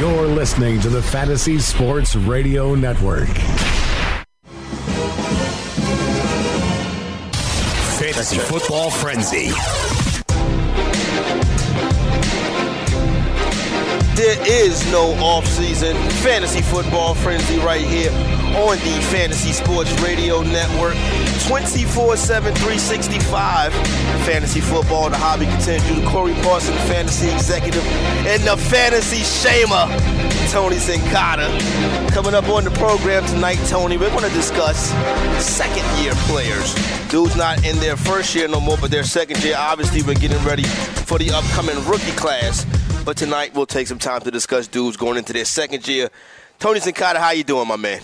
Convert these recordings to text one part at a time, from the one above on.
You're listening to the Fantasy Sports Radio Network. Fantasy Football Frenzy. There is no off-season fantasy football frenzy right here on the Fantasy Sports Radio Network. 24-7, 365. Fantasy football, the hobby continues. Corey Parson, the fantasy executive, and the fantasy shamer, Tony Sincata. Coming up on the program tonight, Tony, we're going to discuss second-year players. Dudes not in their first year no more, but their second year. Obviously, we're getting ready for the upcoming rookie class. But tonight we'll take some time to discuss dudes going into their second year. Tony Sincata, how you doing, my man?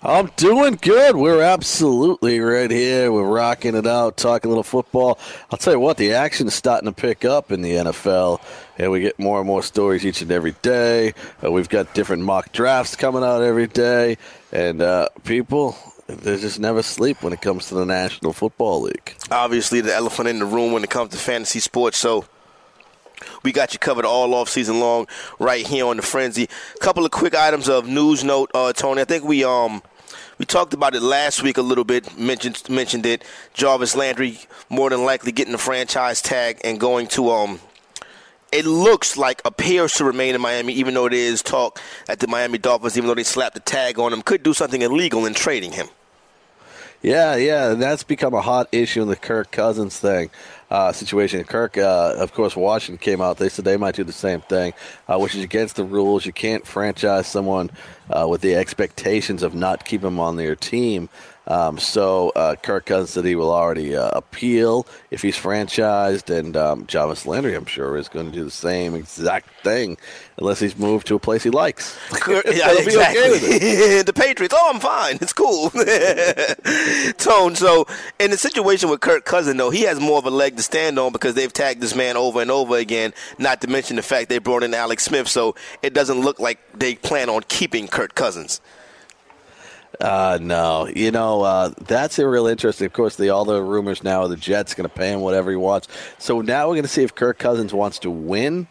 I'm doing good. We're absolutely right here. We're rocking it out, talking a little football. I'll tell you what, the action is starting to pick up in the NFL, and we get more and more stories each and every day. Uh, we've got different mock drafts coming out every day, and uh, people, they just never sleep when it comes to the National Football League. Obviously, the elephant in the room when it comes to fantasy sports. So we got you covered all off season long right here on the Frenzy. A Couple of quick items of news note, uh, Tony. I think we um we talked about it last week a little bit. Mentioned mentioned it. Jarvis Landry more than likely getting the franchise tag and going to um. It looks like appears to remain in Miami, even though it is talk at the Miami Dolphins, even though they slapped the tag on him, could do something illegal in trading him. Yeah, yeah, that's become a hot issue in the Kirk Cousins thing uh, situation. Kirk, uh, of course, Washington came out. They said they might do the same thing, uh, which is against the rules. You can't franchise someone uh, with the expectations of not keeping them on their team. Um, so uh, Kirk Cousins said he will already uh, appeal if he's franchised, and um, Jarvis Landry, I'm sure, is going to do the same exact thing unless he's moved to a place he likes. yeah, exactly. Okay the Patriots. Oh, I'm fine. It's cool. Tone. So in the situation with Kirk Cousins, though, he has more of a leg to stand on because they've tagged this man over and over again. Not to mention the fact they brought in Alex Smith, so it doesn't look like they plan on keeping Kirk Cousins. Uh, no, you know uh, that's a real interesting. Of course, the all the rumors now are the Jets going to pay him whatever he wants. So now we're going to see if Kirk Cousins wants to win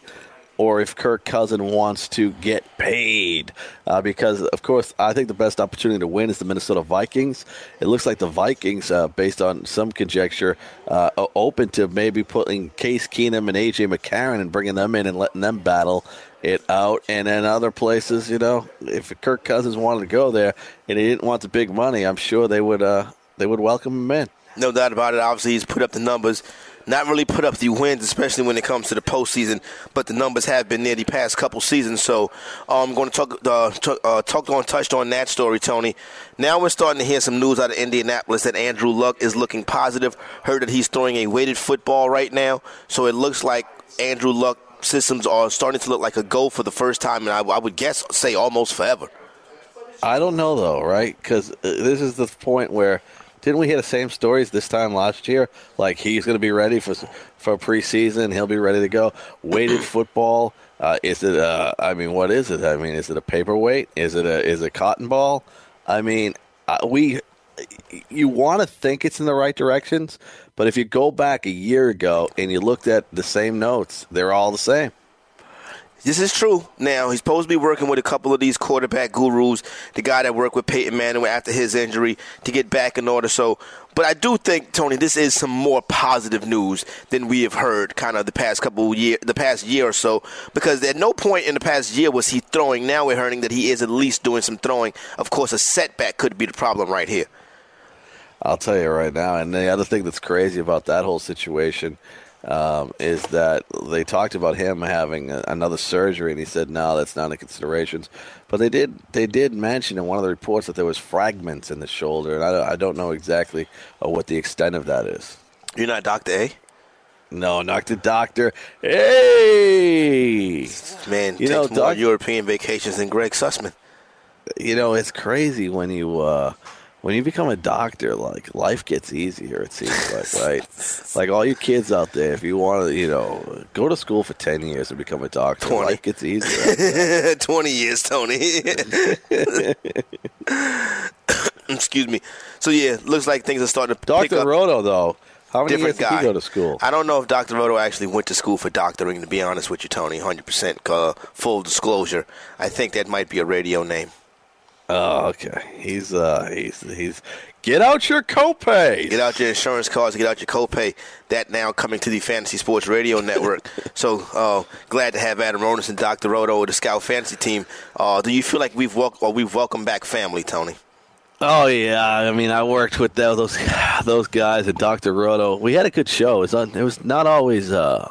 or if Kirk Cousin wants to get paid. Uh, because, of course, I think the best opportunity to win is the Minnesota Vikings. It looks like the Vikings, uh, based on some conjecture, uh, are open to maybe putting Case Keenum and A.J. McCarron and bringing them in and letting them battle it out. And then other places, you know, if Kirk Cousins wanted to go there and he didn't want the big money, I'm sure they would uh, they would welcome him in. No doubt about it. Obviously, he's put up the numbers not really put up the wins, especially when it comes to the postseason. But the numbers have been there the past couple seasons. So I'm going to talk, uh, talk, uh, talk on, touched on that story, Tony. Now we're starting to hear some news out of Indianapolis that Andrew Luck is looking positive. Heard that he's throwing a weighted football right now. So it looks like Andrew Luck systems are starting to look like a go for the first time, and I, I would guess say almost forever. I don't know though, right? Because uh, this is the point where didn't we hear the same stories this time last year? Like he's going to be ready for for preseason. He'll be ready to go. Weighted football. Uh, is it? A, I mean, what is it? I mean, is it a paperweight? Is it a? Is it cotton ball? I mean, uh, we. You want to think it's in the right directions, but if you go back a year ago and you looked at the same notes, they're all the same. This is true. Now he's supposed to be working with a couple of these quarterback gurus. The guy that worked with Peyton Manning after his injury to get back in order. So, but I do think Tony, this is some more positive news than we have heard kind of the past couple year, the past year or so. Because at no point in the past year was he throwing. Now we're hearing that he is at least doing some throwing. Of course, a setback could be the problem right here. I'll tell you right now. And the other thing that's crazy about that whole situation um, is that they talked about him having a, another surgery, and he said no, that's not in considerations. But they did they did mention in one of the reports that there was fragments in the shoulder, and I, I don't know exactly uh, what the extent of that is. You're not Doctor A. No, not the doctor. Hey, man, you know, more doc- European vacations than Greg Sussman. You know, it's crazy when you. Uh, when you become a doctor, like life gets easier. It seems like, right? like all you kids out there, if you want to, you know, go to school for ten years and become a doctor, 20. life gets easier. Twenty years, Tony. Excuse me. So yeah, looks like things are starting to. Doctor Roto, though, How many different years guy. did he go to school? I don't know if Dr. Roto actually went to school for doctoring. To be honest with you, Tony, 100% uh, full disclosure. I think that might be a radio name. Oh, okay. He's uh, he's he's get out your copay. Get out your insurance cards, get out your copay. That now coming to the Fantasy Sports Radio Network. so uh, glad to have Adam Ronis and Dr. Roto, with the Scout Fantasy Team. Uh, do you feel like we've wel- or we've welcomed back family, Tony? Oh yeah, I mean, I worked with those those guys at Dr. Roto. We had a good show. It was, on, it was not always, uh,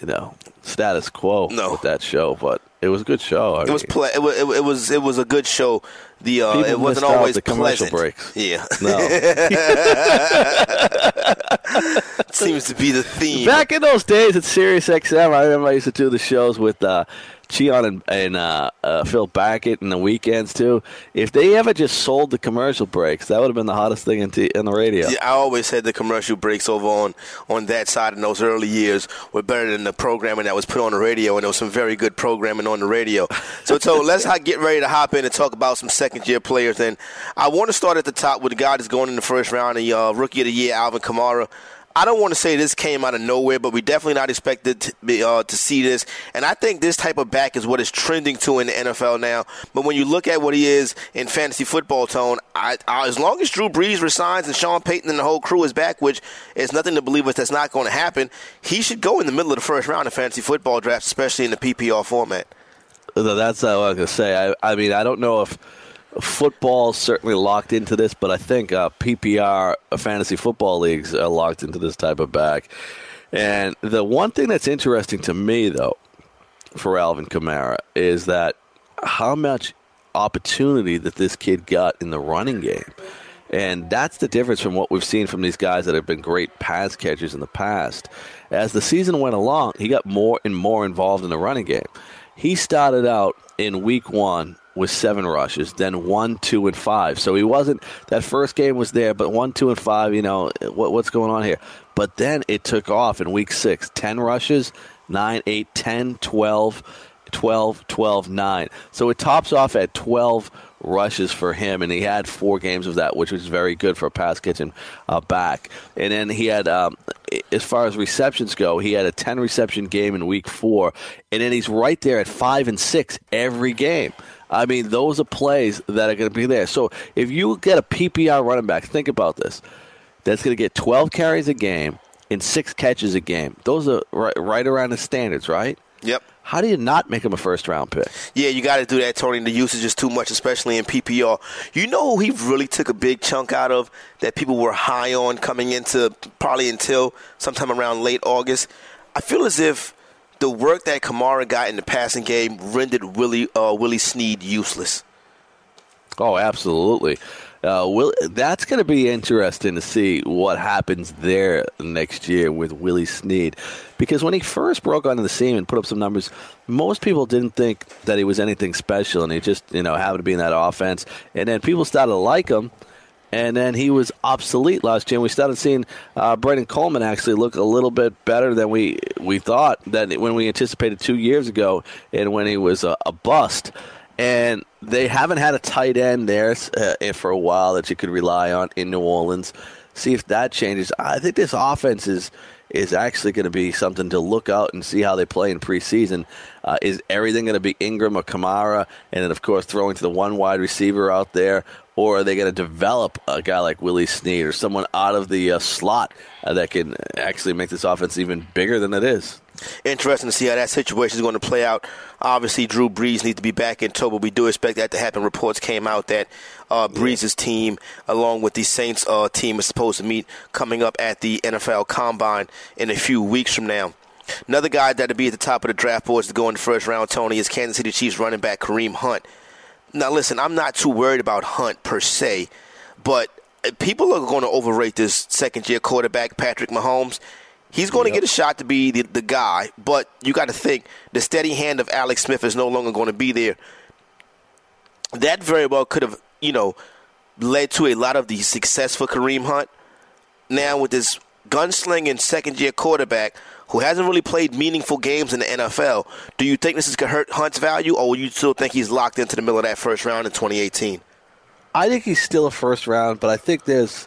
you know, status quo No. with that show, but it was a good show. I It was ple- it, was, it was it was a good show. The uh, it wasn't always the commercial pleasant. breaks. Yeah, no. seems to be the theme. Back in those days at Sirius XM, I remember I used to do the shows with uh, Cheon and, and uh, uh, Phil Backett and the weekends too. If they ever just sold the commercial breaks, that would have been the hottest thing in, t- in the radio. Yeah, I always said the commercial breaks over on on that side in those early years were better than the programming that was put on the radio, and there was some very good programming on the radio. So, so let's get ready to hop in and talk about some second year players. And I want to start at the top with the guy that's going in the first round, the uh, rookie of the year, Alvin Kamara. I don't want to say this came out of nowhere, but we definitely not expected to, be, uh, to see this. And I think this type of back is what is trending to in the NFL now. But when you look at what he is in fantasy football tone, I, I, as long as Drew Brees resigns and Sean Payton and the whole crew is back, which is nothing to believe us that's not going to happen, he should go in the middle of the first round of fantasy football drafts, especially in the PPR format. That's what I was going to say. I, I mean, I don't know if football certainly locked into this, but I think uh, PPR uh, fantasy football leagues are locked into this type of back. And the one thing that's interesting to me, though, for Alvin Kamara is that how much opportunity that this kid got in the running game. And that's the difference from what we've seen from these guys that have been great pass catchers in the past. As the season went along, he got more and more involved in the running game. He started out in week one with seven rushes, then one, two, and five. So he wasn't, that first game was there, but one, two, and five, you know, what, what's going on here? But then it took off in week six 10 rushes, 9, 8, 10, 12, 12, 12, 9. So it tops off at 12 rushes for him, and he had four games of that, which was very good for a pass catching uh, back. And then he had, um, as far as receptions go, he had a 10 reception game in week four, and then he's right there at five and six every game. I mean, those are plays that are going to be there. So if you get a PPR running back, think about this. That's going to get 12 carries a game and six catches a game. Those are right, right around the standards, right? Yep. How do you not make him a first round pick? Yeah, you got to do that, Tony. The usage is too much, especially in PPR. You know who he really took a big chunk out of that people were high on coming into probably until sometime around late August? I feel as if the work that Kamara got in the passing game rendered Willie uh, Willie Snead useless. Oh, absolutely. Uh, will, that's going to be interesting to see what happens there next year with Willie Snead. Because when he first broke onto the scene and put up some numbers, most people didn't think that he was anything special, and he just, you know, happened to be in that offense. And then people started to like him, and then he was obsolete last year. And we started seeing uh, Coleman actually look a little bit better than we, we thought that when we anticipated two years ago and when he was a, a bust and they haven't had a tight end there uh, for a while that you could rely on in New Orleans. See if that changes. I think this offense is is actually going to be something to look out and see how they play in preseason. Uh, is everything going to be Ingram or Kamara, and then of course throwing to the one wide receiver out there, or are they going to develop a guy like Willie Snead or someone out of the uh, slot uh, that can actually make this offense even bigger than it is? Interesting to see how that situation is going to play out. Obviously, Drew Brees needs to be back in tow, but we do expect that to happen. Reports came out that uh, Brees' team, along with the Saints uh, team, is supposed to meet coming up at the NFL Combine in a few weeks from now. Another guy that'll be at the top of the draft boards to go in the first round, Tony, is Kansas City Chiefs running back Kareem Hunt. Now, listen, I'm not too worried about Hunt per se, but people are going to overrate this second year quarterback, Patrick Mahomes. He's going yep. to get a shot to be the, the guy, but you got to think the steady hand of Alex Smith is no longer going to be there. That very well could have, you know, led to a lot of the success for Kareem Hunt. Now, with this gunslinging second year quarterback who hasn't really played meaningful games in the NFL, do you think this is going to hurt Hunt's value, or will you still think he's locked into the middle of that first round in 2018? I think he's still a first round, but I think there's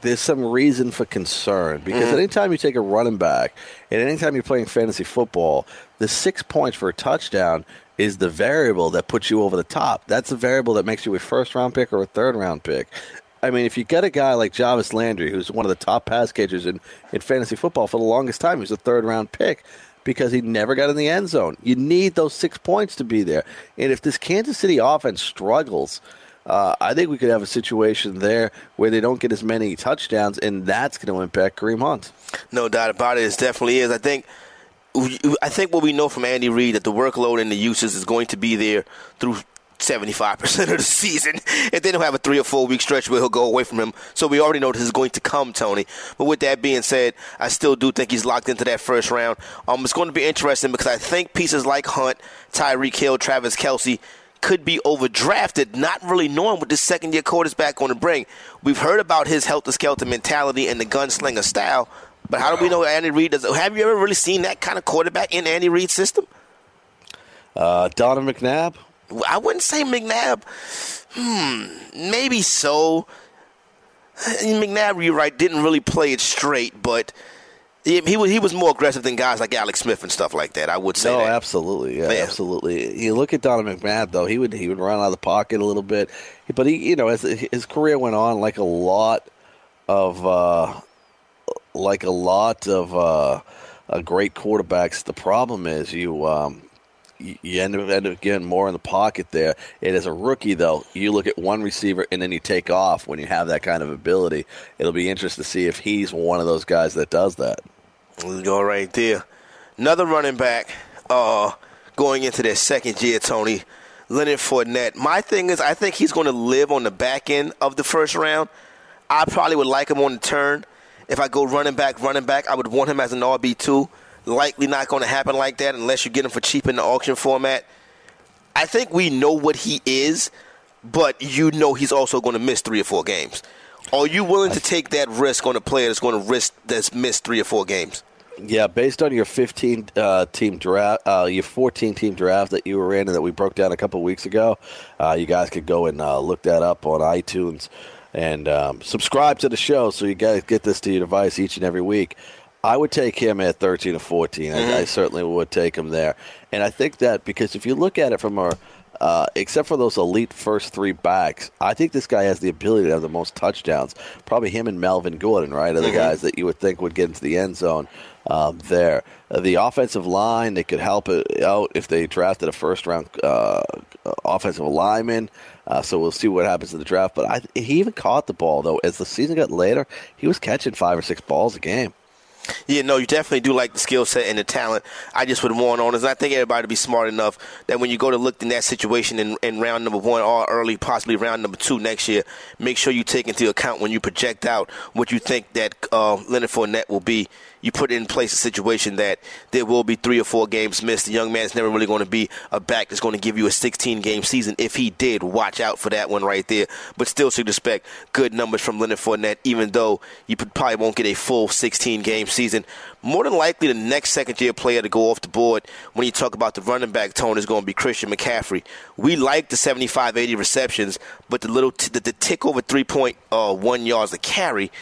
there's some reason for concern because mm-hmm. anytime you take a running back and anytime you're playing fantasy football, the six points for a touchdown is the variable that puts you over the top. That's the variable that makes you a first round pick or a third round pick. I mean, if you get a guy like Jarvis Landry, who's one of the top pass catchers in, in fantasy football for the longest time, he was a third round pick because he never got in the end zone. You need those six points to be there. And if this Kansas City offense struggles, uh, I think we could have a situation there where they don't get as many touchdowns, and that's going to impact Kareem Hunt. No doubt about it. It definitely is. I think. I think what we know from Andy Reid that the workload and the uses is going to be there through 75% of the season. And then he'll have a three or four week stretch where he'll go away from him. So we already know this is going to come, Tony. But with that being said, I still do think he's locked into that first round. Um, it's going to be interesting because I think pieces like Hunt, Tyreek Hill, Travis Kelce could be overdrafted, not really knowing what this second year quarterback going to bring. We've heard about his helter skelter mentality and the gunslinger style, but how do we know Andy Reid does? Have you ever really seen that kind of quarterback in Andy Reid's system? Uh, Donovan McNabb. I wouldn't say McNabb. Hmm, maybe so. McNabb, you're right, didn't really play it straight, but he, he, was he was more aggressive than guys like Alex Smith and stuff like that. I would say. No, that. absolutely, yeah, absolutely. You look at Donovan McNabb though; he would he would run out of the pocket a little bit, but he, you know, as his career went on, like a lot of, uh, like a lot of uh, uh, great quarterbacks. The problem is you. Um, you end up, end up getting more in the pocket there. And as a rookie, though, you look at one receiver and then you take off when you have that kind of ability. It'll be interesting to see if he's one of those guys that does that. We go right there. Another running back uh, going into their second year, Tony. Leonard Fournette. My thing is, I think he's going to live on the back end of the first round. I probably would like him on the turn. If I go running back, running back, I would want him as an RB2. Likely not going to happen like that unless you get him for cheap in the auction format. I think we know what he is, but you know he's also going to miss three or four games. Are you willing to take that risk on a player that's going to risk that's missed three or four games? Yeah, based on your 15 uh, team draft, uh, your 14 team draft that you were in and that we broke down a couple weeks ago, uh, you guys could go and uh, look that up on iTunes and um, subscribe to the show so you guys get this to your device each and every week. I would take him at 13 or 14. Mm-hmm. I, I, mm-hmm. certainly would take him there. And I think that because if you look at it from a uh, except for those elite first three backs, I think this guy has the ability to have the most touchdowns. Probably him and Melvin Gordon, right, are the mm-hmm. guys that you would think would get into the end zone um, there. Uh, the offensive line, they could help it out if they drafted a first round uh, offensive lineman. Uh, so we'll see what happens in the draft. But I, he even caught the ball, though. As the season got later, he was catching five or six balls a game. Yeah, no, you definitely do like the skill set and the talent. I just would warn owners, is I think everybody to be smart enough that when you go to look in that situation in, in round number one or early, possibly round number two next year, make sure you take into account when you project out what you think that uh, Leonard Fournette will be you put in place a situation that there will be three or four games missed. The young man's never really going to be a back that's going to give you a 16 game season. If he did, watch out for that one right there. But still should expect good numbers from Leonard Fournette, even though you probably won't get a full 16 game season. More than likely, the next second year player to go off the board when you talk about the running back tone is going to be Christian McCaffrey. We like the 75 80 receptions, but the little t- the, the tick over 3.1 uh, yards a carry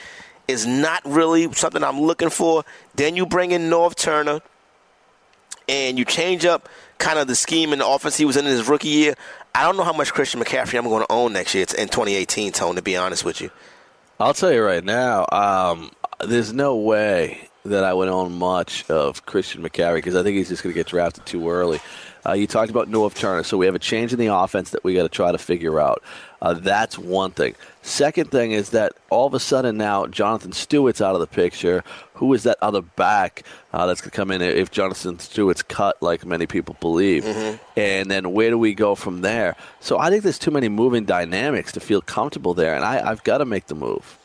is not really something I'm looking for. Then you bring in Norv Turner and you change up kind of the scheme and the offense he was in, his rookie year. I don't know how much Christian McCaffrey I'm going to own next year It's in 2018, Tone, to be honest with you. I'll tell you right now, um, there's no way that I would own much of Christian McCaffrey because I think he's just going to get drafted too early. Uh, you talked about Norv Turner, so we have a change in the offense that we got to try to figure out. Uh, that's one thing. Second thing is that all of a sudden now Jonathan Stewart's out of the picture. Who is that other back uh, that's going to come in if Jonathan Stewart's cut, like many people believe? Mm-hmm. And then where do we go from there? So I think there's too many moving dynamics to feel comfortable there, and I, I've got to make the move.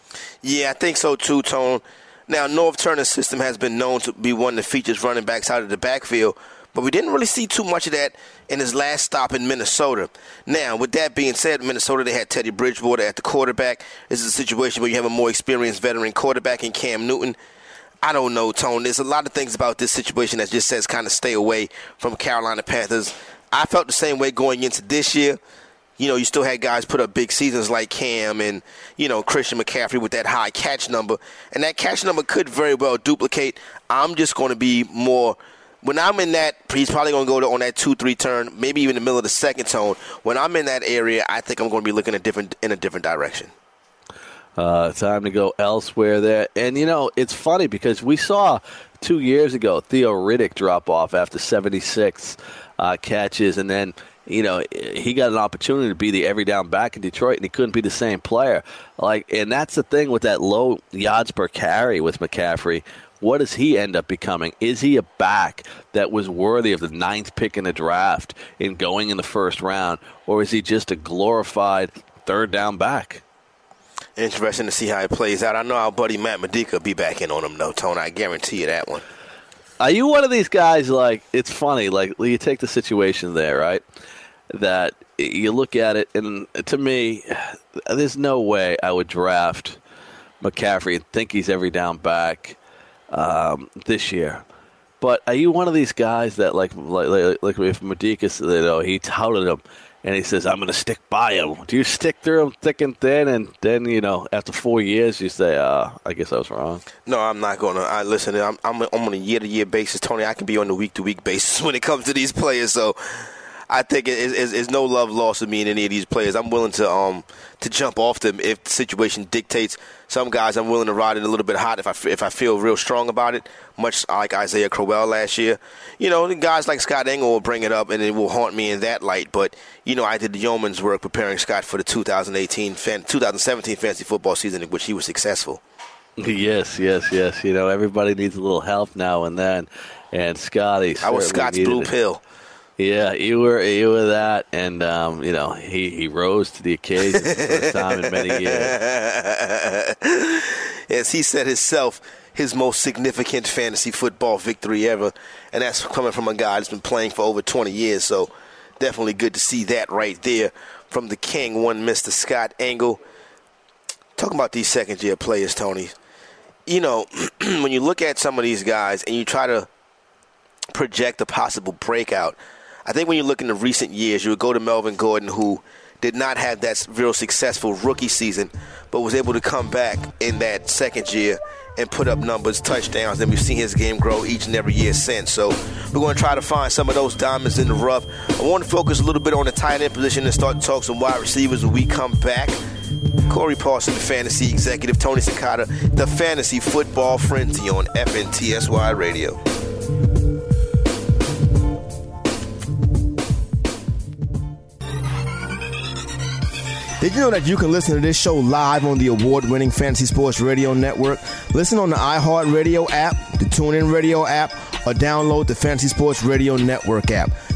Yeah, I think so too, Tone. Now, Norv Turner's system has been known to be one that features running backs out of the backfield but we didn't really see too much of that in his last stop in Minnesota. Now, with that being said, Minnesota, they had Teddy Bridgewater at the quarterback. This is a situation where you have a more experienced veteran quarterback in Cam Newton. I don't know, Tone. There's a lot of things about this situation that just says kind of stay away from Carolina Panthers. I felt the same way going into this year. you know, you still had guys put up big seasons like Cam and, you know, Christian McCaffrey with that high catch number. And that catch number could very well duplicate. I'm just going to be more. When I'm in that, he's probably going to go to, on that two three turn, maybe even the middle of the second tone. When I'm in that area, I think I'm going to be looking at different in a different direction. Uh, time to go elsewhere there. And, you know, it's funny because we saw two years ago Theo Riddick drop off after 76 uh, catches, and then you know, he got an opportunity to be the every down back in Detroit, and he couldn't be the same player. Like, and that's the thing with that low yards per carry with McCaffrey. What does he end up becoming? Is he a back that was worthy of the ninth pick in the draft in going in the first round, or is he just a glorified third down back? Interesting to see how it plays out. I know our buddy Matt Modica will be back in on him, though, Tony. I guarantee you that one. Are you one of these guys like it's funny, like you take the situation there, right? That you look at it and to me there's no way I would draft McCaffrey and think he's every down back um, this year. But are you one of these guys that like like like, like if Modica, you know, he touted him and he says, I'm going to stick by him. Do you stick through him thick and thin? And then, you know, after four years, you say, uh, I guess I was wrong? No, I'm not going to. I Listen, I'm, I'm, I'm on a year to year basis, Tony. I can be on a week to week basis when it comes to these players. So I think it is, is no love lost to me in any of these players. I'm willing to um to jump off them if the situation dictates. Some guys I'm willing to ride it a little bit hot if I if I feel real strong about it. Much like Isaiah Crowell last year, you know, guys like Scott Engel will bring it up and it will haunt me in that light. But you know, I did the yeoman's work preparing Scott for the 2018 2017 fantasy football season in which he was successful. Yes, yes, yes. You know, everybody needs a little help now and then, and Scotty. I was Scott's blue it. pill. Yeah, you were you were that, and um, you know he, he rose to the occasion for the first time in many years. As he said himself, his most significant fantasy football victory ever, and that's coming from a guy that's been playing for over 20 years. So definitely good to see that right there from the King, one Mr. Scott Engel. Talking about these second year players, Tony. You know, when you look at some of these guys and you try to project a possible breakout I think when you look in the recent years, you would go to Melvin Gordon, who did not have that real successful rookie season, but was able to come back in that second year and put up numbers, touchdowns, and we've seen his game grow each and every year since. So we're going to try to find some of those diamonds in the rough. I want to focus a little bit on the tight end position and start to talk some wide receivers when we come back. Corey Parson, the fantasy executive, Tony Sakata, the fantasy football frenzy on FNTSY Radio. Did you know that you can listen to this show live on the award winning Fantasy Sports Radio Network? Listen on the iHeartRadio app, the TuneIn Radio app, or download the Fantasy Sports Radio Network app.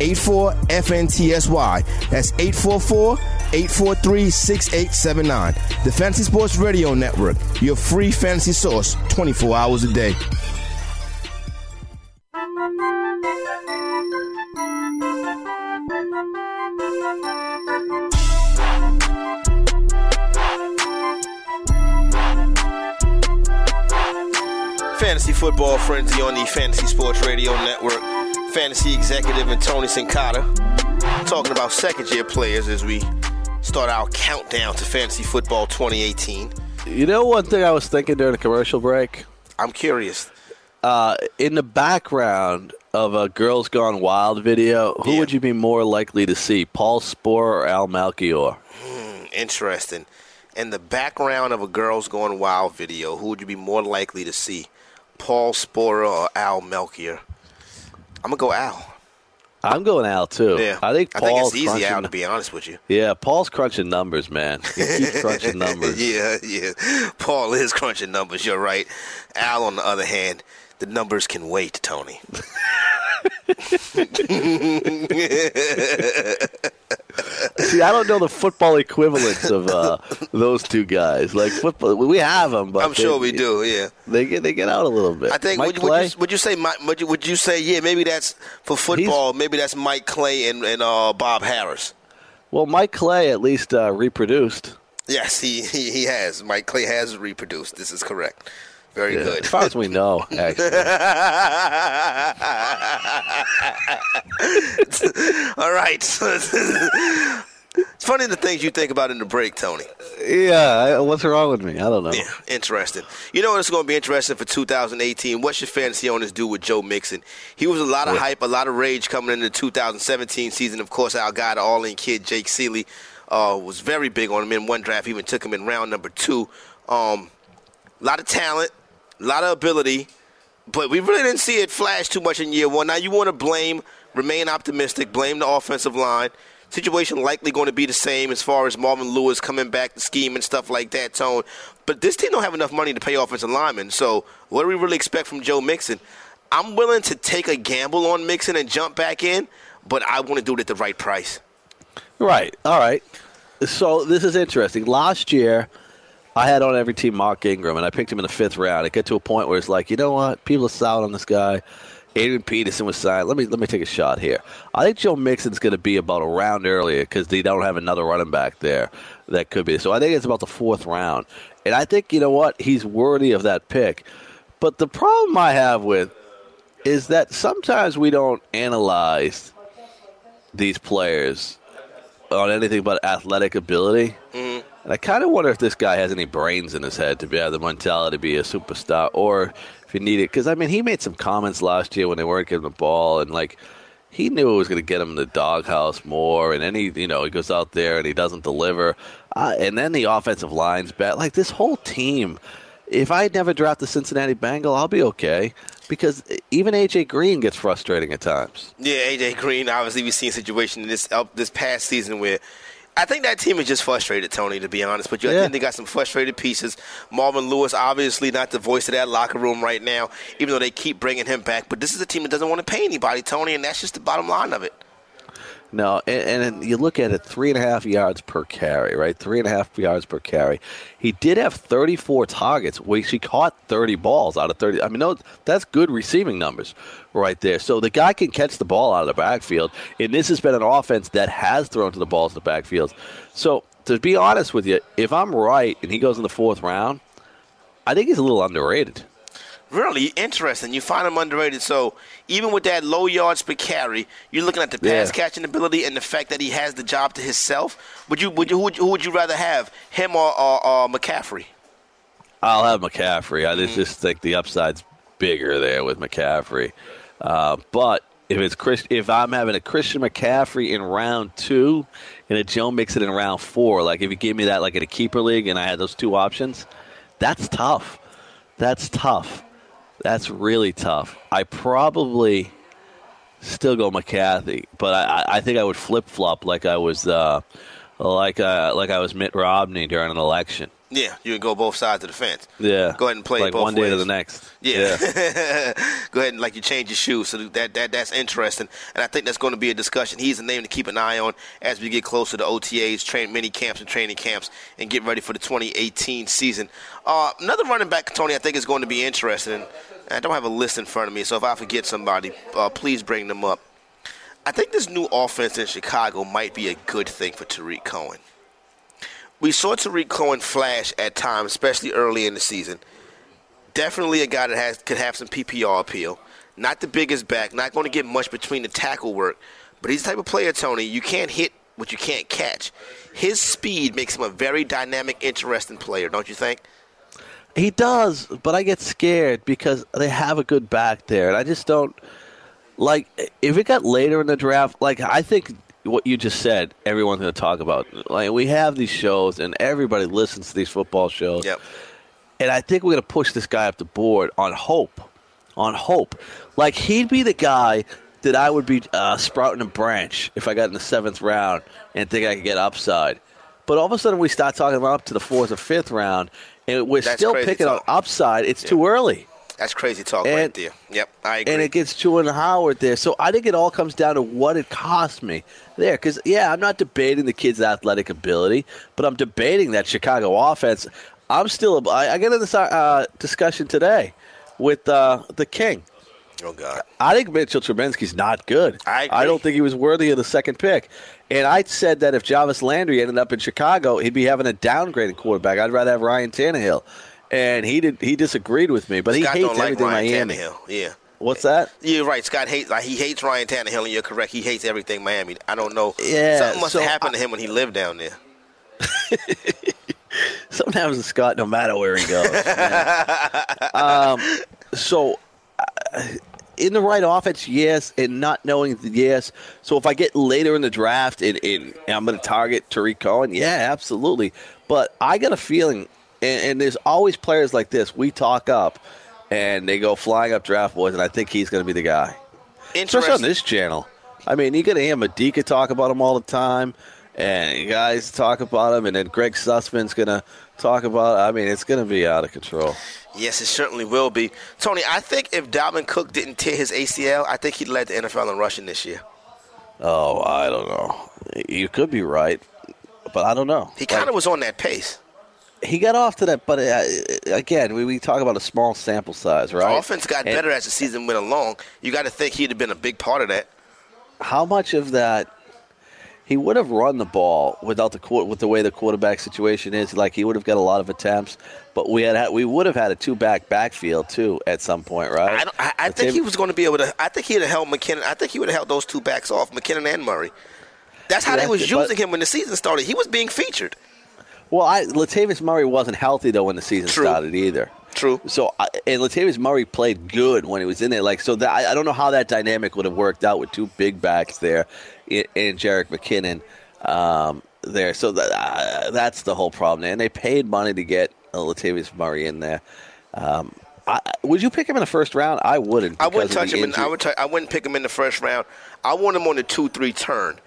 84 FNTSY. That's 844 843 6879. The Fantasy Sports Radio Network, your free fantasy source 24 hours a day. Fantasy Football Frenzy on the Fantasy Sports Radio Network. Fantasy Executive and Tony Sincotta, talking about second year players as we start our countdown to Fantasy Football 2018. You know, one thing I was thinking during the commercial break? I'm curious. Uh, in the background of a Girls Gone Wild video, who yeah. would you be more likely to see, Paul Sporer or Al Melchior? Hmm, interesting. In the background of a Girls Gone Wild video, who would you be more likely to see, Paul Sporer or Al Melchior? I'm gonna go Al. I'm going Al too. Yeah, I think Paul's I think it's easy Al to be honest with you. Yeah, Paul's crunching numbers, man. He keeps crunching numbers. yeah, yeah. Paul is crunching numbers. You're right. Al, on the other hand, the numbers can wait, Tony. See, I don't know the football equivalents of uh, those two guys. Like football, we have them, but I'm they- sure we do. Yeah. They get they get out a little bit. I think Mike would, you- would, you, would you say Mi- would you, would you say yeah maybe that's for football maybe that's Mike Clay and, and uh, Bob Harris. well, Mike Clay at least uh, reproduced. Yes, he, he he has. Mike Clay has reproduced. This is correct. Very Yeah, good. As far as we know, actually. All right. it's funny the things you think about in the break, Tony. yeah, what's wrong with me? I don't know. Yeah, interesting. You know what's going to be interesting for 2018? What should fantasy owners do with Joe Mixon? He was a lot of hype, a lot of rage coming into the 2017 season. Of course, our guy, the all-in kid, Jake Ciely, uh, was very big on him in one draft. Even took him in round number two. Um, a lot of talent, a lot of ability, but we really didn't see it flash too much in year one. Now you want to blame, remain optimistic, blame the offensive line. Situation likely going to be the same as far as Marvin Lewis coming back, the scheme and stuff like that. Tone, but this team don't have enough money to pay offensive linemen. So what do we really expect from Joe Mixon? I'm willing to take a gamble on Mixon and jump back in, but I want to do it at the right price. Right. All right. So this is interesting. Last year, I had on every team Mark Ingram, and I picked him in the fifth round. It got to a point where it's like, you know what? People are solid on this guy. Adrian Peterson was signed. Let me let me take a shot here. I think Joe Mixon's going to be about a round earlier because they don't have another running back there that could be. So I think it's about the fourth round, and I think you know what? He's worthy of that pick. But the problem I have with is that sometimes we don't analyze these players on anything but athletic ability. Mm-hmm. And I kind of wonder if this guy has any brains in his head to be have the mentality to be a superstar, or if you need it. Because I mean, he made some comments last year when they weren't getting the ball, and like he knew it was going to get him in the doghouse more. And any you know, he goes out there and he doesn't deliver. Uh, and then the offensive line's bad. Like this whole team. If I never draft the Cincinnati Bengal, I'll be okay. Because even AJ Green gets frustrating at times. Yeah, AJ Green. Obviously, we've seen a situation in this this past season where I think that team is just frustrated, Tony. To be honest, but you, I Yeah. think they got some frustrated pieces. Marvin Lewis, obviously not the voice of that locker room right now, even though they keep bringing him back. But this is a team that doesn't want to pay anybody, Tony, and that's just the bottom line of it. No, and, and you look at it, three and a half yards per carry, right? Three and a half yards per carry. He did have 34 targets. Which he caught 30 balls out of 30. I mean, no, that's good receiving numbers right there. So the guy can catch the ball out of the backfield, and this has been an offense that has thrown to the balls in the backfield. So to be honest with you, if I'm right and he goes in the fourth round, I think he's a little underrated. Really interesting. You find him underrated. So even with that low yards per carry, you're looking at the pass Yeah. catching ability and the fact that he has the job to himself. Would you? Would you? Who would you, who would you rather have, him or, or, or McCaffrey? I'll have McCaffrey. I just- just think the upside's bigger there with McCaffrey. Uh, but if it's Chris, if I'm having a Christian McCaffrey in round two and a Joe Mixon in round four, like if you gave me that like in a keeper league and I had those two options, that's tough. That's tough. That's really tough. I probably still go McCarthy, but I, I- think I would flip flop like I was uh, like uh, like I was Mitt Romney during an election. Yeah, you can go both sides of the fence. Yeah. Go ahead and play like both one day to the next. Yeah. Go ahead and like you change your shoes. So that that that's interesting, and I think that's going to be a discussion. He's a name to keep an eye on as we get closer to OTAs, train mini camps and training camps, and get ready for the 2018 season. Uh, another running back, Tony, I think is going to be interesting. I don't have a list in front of me, so if I forget somebody, uh, please bring them up. I think this new offense in Chicago might be a good thing for Tarik Cohen. We saw Tarik Cohen flash at times, especially early in the season. Definitely a guy that has could have some PPR appeal. Not the biggest back, not going to get much between the tackle work, but he's the type of player, Tony. You can't hit what you can't catch. His speed makes him a very dynamic, interesting player, don't you think? He does, but I get scared because they have a good back there, and I just don't like. If it got later in the draft, like I think what you just said, everyone's going to talk about. Like we have these shows, and everybody listens to these football shows. Yep. And I think we're going to push this guy up the board on hope. On hope. Like, he'd be the guy that I would be uh, sprouting a branch if I got in the seventh round and think I could get upside. But all of a sudden, we start talking about up to the fourth or fifth round, and we're That's still picking on talk. upside. It's too early. That's crazy talk And- right there. Yep, I agree. and it gets Jordan Howard there. So I think it all comes down to what it cost me there. Because yeah, I'm not debating the kid's athletic ability, but I'm debating that Chicago offense. I'm still. I, I get in this uh, discussion today with uh, the King. oh God. I think Mitchell Trubinsky's not good. I agree. don't think he was worthy of the second pick. And I said that if Jarvis Landry ended up in Chicago, he'd be having a downgraded quarterback. I'd rather have Ryan Tannehill. And he did. He disagreed with me, but Scott he hates don't like everything Ryan Miami. Tannehill. Yeah. What's that? You're right. Scott hates like, he hates Ryan Tannehill, and you're correct. He hates everything Miami. I don't know. Yeah, something must so have happened to him when he lived down there. Something happens to Scott no matter where he goes. um, so, uh, in the right offense, yes, and not knowing, yes. So if I get later in the draft and, and I'm going to target Tarik Cohen, yeah, absolutely. But I got a feeling, and, and there's always players like this. We talk up, and they go flying up draft boards, and I think he's going to be the guy. Especially on this channel. I mean, you got to hear Modica talk about him all the time, and you guys talk about him, and then Greg Sussman's going to talk about I mean, it's going to be out of control. Yes, it certainly will be. Tony, I think if Dalvin Cook didn't tear his ACL, I think he'd led the NFL in rushing this year. Oh, I don't know. You could be right, but I don't know. He kind Like, of was on that pace. he got off to that, but uh, again, we, we talk about a small sample size, right? The offense got And better as the season went along. You got to think he'd have been a big part of that. How much of that? He would have run the ball without the quar- with the way the quarterback situation is. Like he would have got a lot of attempts, but we had, we would have had a two back backfield too at some point, right? I, I, I think team- he was going to be able to. I think he'd have held McKinnon. I think he would have held those two backs off, McKinnon and Murray. That's how Yeah, they was but- using him when the season started. He was being featured. Well, I, Latavius Murray wasn't healthy though when the season True. started either. True. So and Latavius Murray played good when he was in there. Like so, that I, I don't know how that dynamic would have worked out with two big backs there, and Jerick McKinnon um, there. So that, uh, that's the whole problem. And they paid money to get uh, Latavius Murray in there. Um, I, would you pick him in the first round? I wouldn't. I wouldn't touch him. In, I would. T- I wouldn't pick him in the first round. I want him on the two-three turn.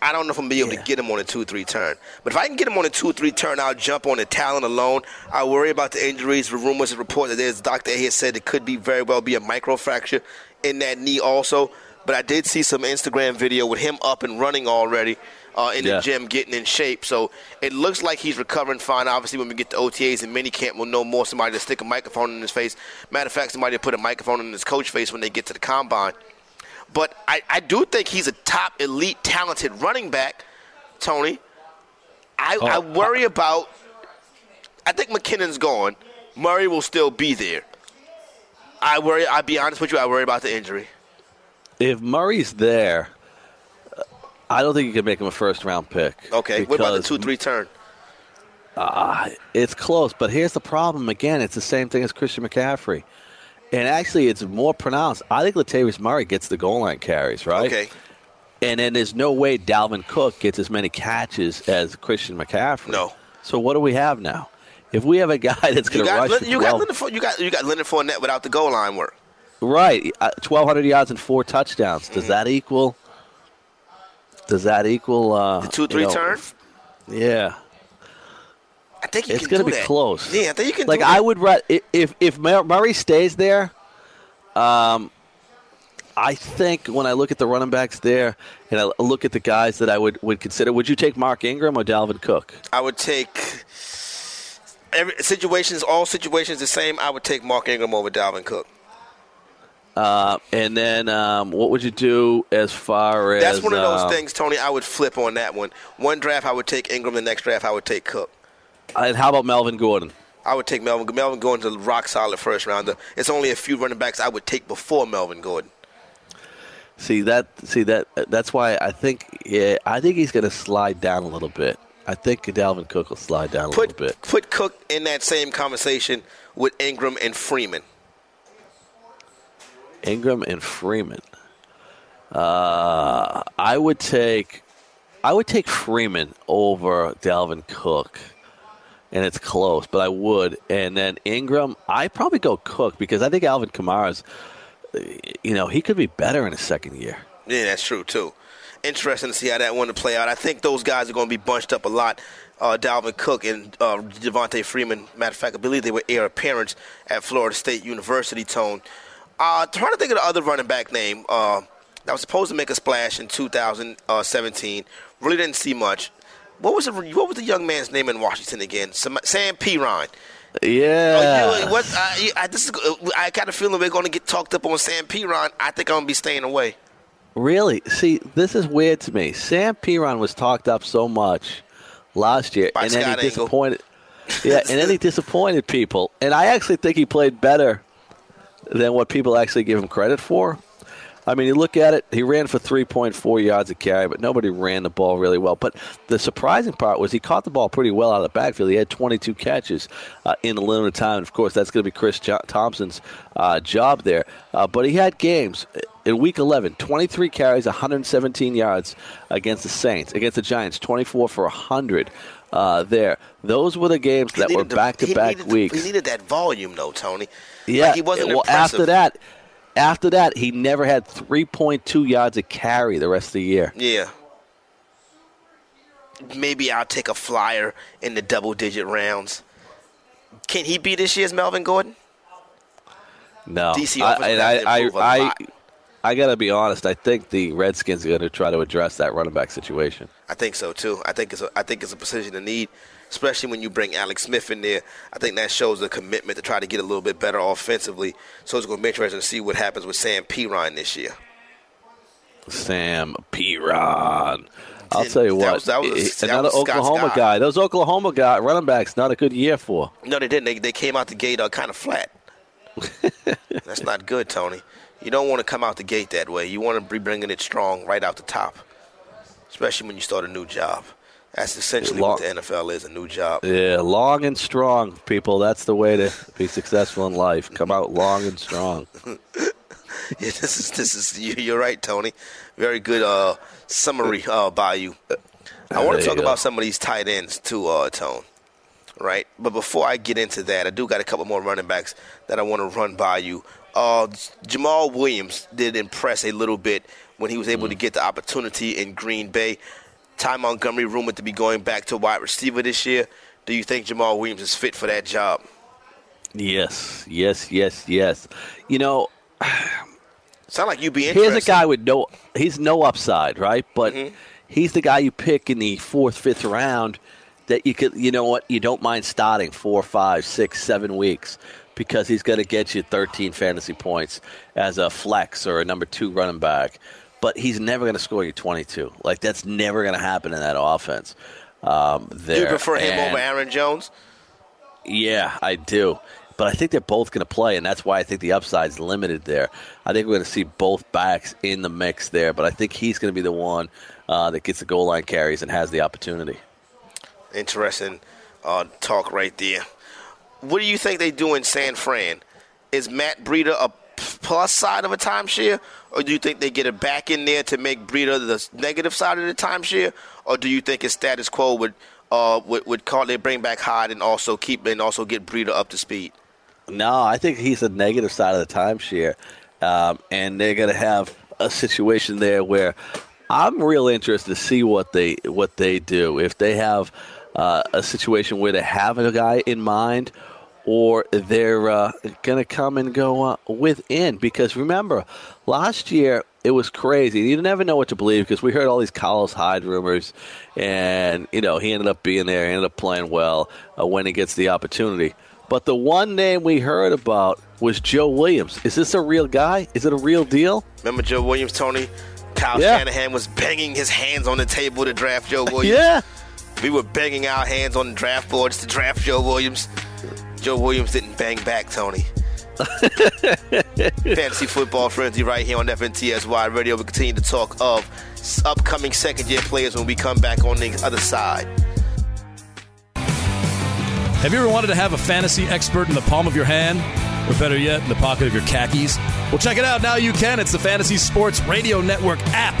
I don't know if I'm gonna be able Yeah. to get him on a two-three turn, but if I can get him on a two-three turn, I'll jump on the talent alone. I worry about the injuries. The rumors and report that there's doctor here said it could be very well be a microfracture in that knee also. But I did see some Instagram video with him up and running already uh, in Yeah. the gym, getting in shape. So it looks like he's recovering fine. Obviously, when we get to OTAs and minicamp, we'll know more. Somebody to stick a microphone in his face. Matter of fact, somebody to put a microphone in his coach face when they get to the combine. But I, I do think he's a top elite talented running back, Tony. I, I Oh, worry about I think McKinnon's gone. Murray will still be there. I worry I'll be honest with you, I worry about the injury. if Murray's there, uh, I don't think you can make him a first round pick. Okay. What about the two three turn? It's close, but here's the problem. Again, it's the same thing as Christian McCaffrey, and actually, it's more pronounced. I think Latavius Murray gets the goal line carries, right? Okay. And then there's no way Dalvin Cook gets as many catches as Christian McCaffrey. No. So what do we have now? If we have a guy that's You going to got, rush Lin- you got 12 Leonard you got you got Leonard Fournette without the goal line work. right, uh, 1,200 yards and four touchdowns, Mm-hmm. does that equal? Does that equal uh, The two you three know, turn. Yeah. I think you It's going to be that. close. Yeah, I think you can. Like do I would, if if Murray stays there, um, I think when I look at the running backs there, and I look at the guys that I would would consider, would you take Mark Ingram or Dalvin Cook? I would take every situations, all situations the same. I would take Mark Ingram over Dalvin Cook. Uh, and then um, what would you do as far as That's one of those uh, things, Tony. I would flip on that one. One draft, I would take Ingram. The next draft, I would take Cook. And how about Melvin Gordon? I would take Melvin. Melvin Gordon's a rock solid first rounder. It's only a few running backs I would take before Melvin Gordon. See that? See that? That's why I think yeah, I think he's going to slide down a little bit. I think Dalvin Cook will slide down a Put little bit. put Cook in that same conversation with Ingram and Freeman. Ingram and Freeman. Uh, I would take, I would take Freeman over Dalvin Cook, and it's close, but I would. And then Ingram, I probably go Cook because I think Alvin Kamara's, uh, you know, he could be better in his second year. Yeah, that's true too. interesting to see how that one to play out. I think those guys are going to be bunched up a lot. Uh, Dalvin Cook and uh, Devonta Freeman. Matter of fact, I believe they were heir apparents at Florida State University. Tone. Uh, trying to think of the other running back name uh, that was supposed to make a splash in 2017. Really didn't see much. What was the what was the young man's name in Washington again? Sam, Sam Perine. Yeah. Oh, what, I, I, this is, I got a feeling we're going to get talked up on Sam Perine. I think I'm going to be staying away. Really? See, this is weird to me. Sam Perine was talked up so much last year, By and then Scott he Engel. disappointed. yeah, and then he disappointed people. And I actually think he played better than what people actually give him credit for. I mean, you look at it, he ran for 3.4 yards a carry, but nobody ran the ball really well. But the surprising part was he caught the ball pretty well out of the backfield. He had 22 catches uh, in a limited time. And of course, that's going to be Chris jo- Thompson's uh, job there. Uh, but he had games in week 11 23 carries, 117 yards against the Saints, against the Giants, 24 for 100. Uh, there, those were the games that were back to back weeks. he needed that volume, though, Tony. Yeah. Like, he wasn't well, impressive. after that, after that, he never had 3.2 yards a carry the rest of the year. Yeah. Maybe I'll take a flyer in the double digit rounds. Can he be this year's Melvin Gordon? No, DC I, offense and would have I, I, I. I got to be honest. I think the Redskins are going to try to address that running back situation. I think so too. I think it's a, I think it's a position to need, especially when you bring Alex Smith in there. I think that shows a commitment to try to get a little bit better offensively. So it's going to be interesting to see what happens with Sam Perine this year. Sam Perine. I'll tell you what, was- that was- that another was Scott's Oklahoma guy. guy. Those Oklahoma guy running backs not a good year for. No, they didn't. They, they came out the gate uh, kind of flat. That's not good, Tony. You don't want to come out the gate that way. You want to be bringing it strong right out the top, especially when you start a new job. That's essentially what the NFL is—a new job. Yeah, long and strong, people. That's the way to be successful in life. Come out long and strong. Yeah, this is this is you- you're right, Tony. Very good uh, summary uh, by you. I want to talk about some of these tight ends too, uh, Tone. Right, but before I get into that, I do got a couple more running backs that I want to run by you. Uh, Jamaal Williams did impress a little bit when he was able to Mm. get the opportunity in Green Bay. Ty Montgomery rumored to be going back to wide receiver this year. Do you think Jamaal Williams is fit for that job? Yes, yes, yes, yes. You know, Sound like you'd be interested. here's a guy with no he's no upside, right? But Mm-hmm. he's the guy you pick in the fourth, fifth round that you could you know what, you don't mind starting four, five, six, seven weeks because he's gonna get you thirteen fantasy points as a flex or a number two running back. But he's never gonna score you twenty two. Like that's never gonna happen in that offense. Um, Do there. you prefer him And- over Aaron Jones? yeah, I do. But I think they're both going to play, and that's why I think the upside's limited there. I think we're going to see both backs in the mix there, but I think he's going to be the one uh, that gets the goal line carries and has the opportunity. Interesting uh, talk right there. What do you think they do in San Fran? Is Matt Breida a plus side of a timeshare, or do you think they get it back in there to make Breida the negative side of the timeshare, or do you think it's status quo would uh with, with call they bring back Hyde and also keep and also get Breida up to speed? No, I think he's the negative side of the timeshare, um, and they're to have a situation there where I'm real interested to see what they what they do if they have uh, a situation where they have a guy in mind. Or they're uh, going to come and go uh, within. Because remember, last year it was crazy. You never know what to believe because we heard all these Carlos Hyde rumors, and you know he ended up being there, he ended up playing well uh, when he gets the opportunity. But the one name we heard about was Joe Williams. Is this a real guy? Is it a real deal? Remember Joe Williams, Tony? Kyle Yeah. Shanahan was banging his hands on the table to draft Joe Williams. Yeah. We were banging our hands on the draft boards to draft Joe Williams. Joe Williams didn't bang back, Tony. Fantasy football frenzy right here on FNTSY Radio. We continue to talk of upcoming second year players when we come back on the other side. Have you ever wanted to have a fantasy expert in the palm of your hand? Or better yet, in the pocket of your khakis? Well, check it out. Now you can. It's the Fantasy Sports Radio Network app.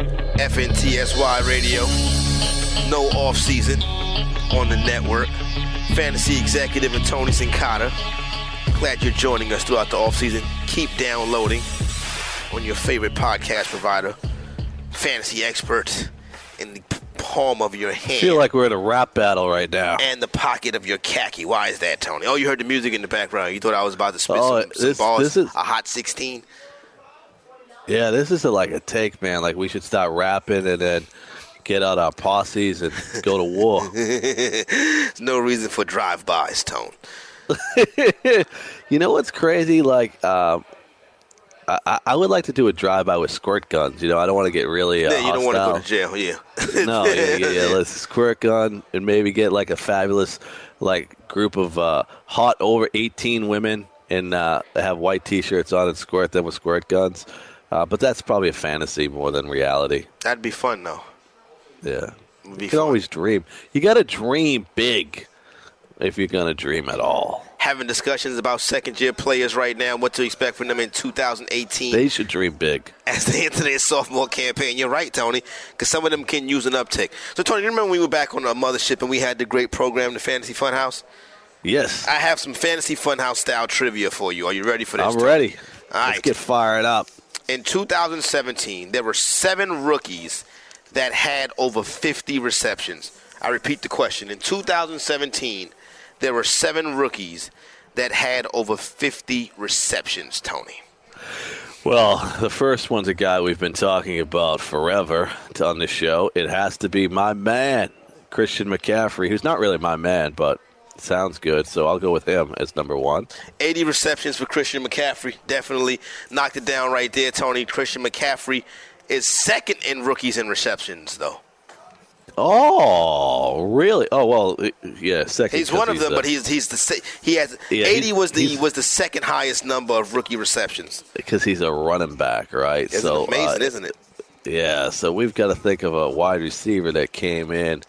FNTSY Radio. No off season on the network. Fantasy executive and Tony Sincata. Glad you're joining us throughout the off season. Keep downloading on your favorite podcast provider. Fantasy experts in the palm of your hand. I feel like we're in a rap battle right now. and the pocket of your khaki. Why is that, Tony? Oh, you heard the music in the background. You thought I was about to spit Oh, some, some this- balls. this is- a hot 16. Yeah, this is a, like a take, man. Like we should start rapping and then get out our posses and go to war. There's no reason for drive-bys, Tone. you know what's crazy? Like, um, I, I- would like to do a drive-by with squirt guns. You know, I don't want to get really uh, yeah, you don't want to go to jail. Yeah. no, yeah, yeah, yeah. Let's squirt gun and maybe get like a fabulous like group of uh, hot over eighteen women and uh, have white T-shirts on and squirt them with squirt guns. Uh, but that's probably a fantasy more than reality. That'd be fun, though. Yeah, you can fun. always dream. You got to dream big if you're gonna dream at all. Having discussions about second-year players right now, what to expect from them in 2018 They should dream big. as they enter their sophomore campaign. You're right, Tony, because some of them can use an uptick. So, Tony, you remember when we were back on the mothership and we had the great program, the Fantasy Funhouse? Yes, I have some Fantasy Funhouse style trivia for you. Are you ready for this? I'm ready. All Let's right. get fired up. In 2017, there were seven rookies that had over 50 receptions. I repeat the question. In 2017, there were seven rookies that had over 50 receptions, Tony. Well, the first one's a guy we've been talking about forever on this show. It has to be my man, Christian McCaffrey, who's not really my man, but sounds good. So I'll go with him as number one. 80 receptions for Christian McCaffrey. Definitely knocked it down right there, Tony. Christian McCaffrey is second in rookies in receptions, though. Oh, really? Oh, well, uh, yeah, second. He's one of them, uh, but he's he's the he has Yeah, 80 he's- was the was the second highest number of rookie receptions. because he's a running back, right? It's so amazing, uh, isn't it? Yeah, so we've got to think of a wide receiver that came in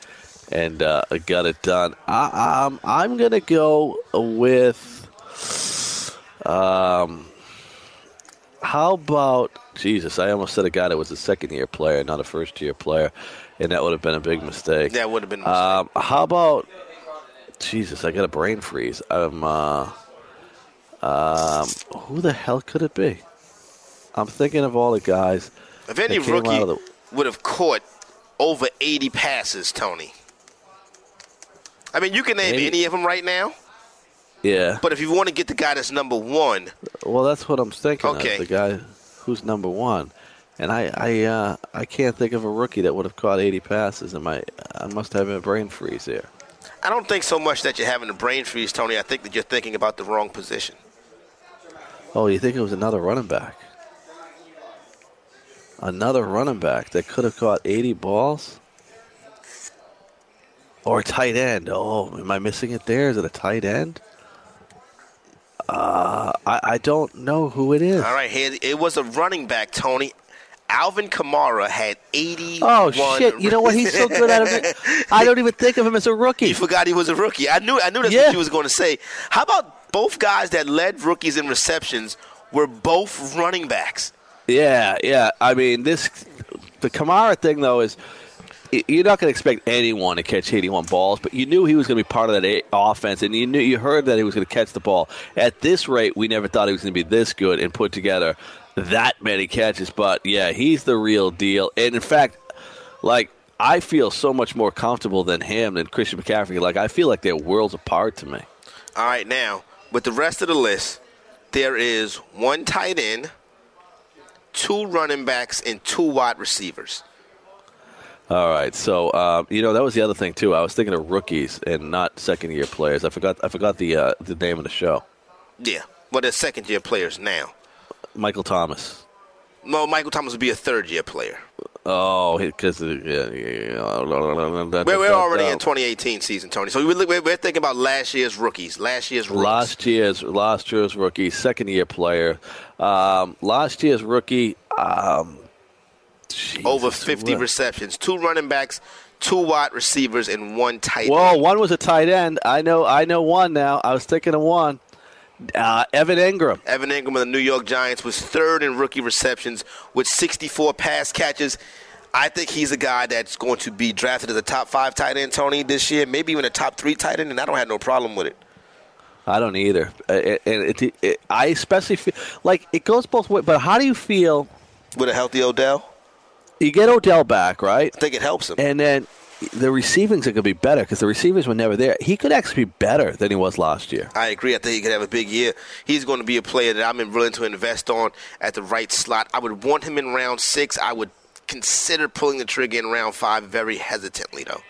and uh, got it done. I, I'm I'm gonna go with. Um, how about Jesus? I almost said a guy that was a second year player, not a first year player, and that would have been a big mistake. That would have been a mistake. Um, how about Jesus? I got a brain freeze. Um, uh, um, who the hell could it be? I'm thinking of all the guys. If any rookie the- would have caught over 80 passes, Tony. I mean, you can name Maybe- any of them right now, Yeah. but if you want to get the guy that's number one, Well, that's what I'm thinking Okay. of. The guy who's number one, and I I uh, I can't think of a rookie that would have caught 80 passes. And my I must have a brain freeze here. I don't think so much that you're having a brain freeze, Tony. I think that you're thinking about the wrong position. Oh, you think it was another running back? Another running back that could have caught 80 balls? Or a tight end. Oh, am I missing it there? Is it a tight end? Uh, I, I don't know who it is. All right, here it was a running back, Tony. Alvin Kamara had 81. Oh, shit. You know what? He's so good at it. I don't even think of him as a rookie. You forgot he was a rookie. I knew I knew that's Yeah. what you was going to say. How about both guys that led rookies in receptions were both running backs? Yeah, yeah. I mean, this the Kamara thing though is you're not going to expect anyone to catch 81 balls, but you knew he was going to be part of that offense, and you knew you heard that he was going to catch the ball. At this rate, we never thought he was going to be this good and put together that many catches. But yeah, he's the real deal. And in fact, like I feel so much more comfortable than him than Christian McCaffrey. Like I feel like they're worlds apart to me. All right, now with the rest of the list, there is one tight end, two running backs, and two wide receivers. All right, so um, you know that was the other thing too. I was thinking of rookies and not second year players. I forgot. I forgot the uh, the name of the show. Yeah, well, they're second year players now. Michael Thomas. No, Michael Thomas would be a third year player. Oh, because yeah, yeah, We're, we're already in 2018 season, Tony. So we're, we're we're thinking about last year's rookies. Last year's rookies. last year's last year's rookie, second year player. Um, last year's rookie. Um, over 50 what? receptions. Two running backs, two wide receivers, and one tight end. Well, one was a tight end. I know. I know one now. I was thinking of one. Uh, Evan Engram. Evan Engram of the New York Giants was third in rookie receptions with 64 pass catches. I think he's a guy that's going to be drafted as a top five tight end, Tony, this year, maybe even a top three tight end, and I don't have no problem with it. I don't either. Uh, And it, it, it, I especially feel like it goes both ways. But how do you feel? With a healthy Odell, You get Odell back, right? I think it helps him. And then the receivings are going to be better because the receivers were never there. He could actually be better than he was last year. I agree. I think he could have a big year. He's going to be a player that I'm willing to invest on at the right slot. I would want him in round six. I would consider pulling the trigger in round five very hesitantly, though.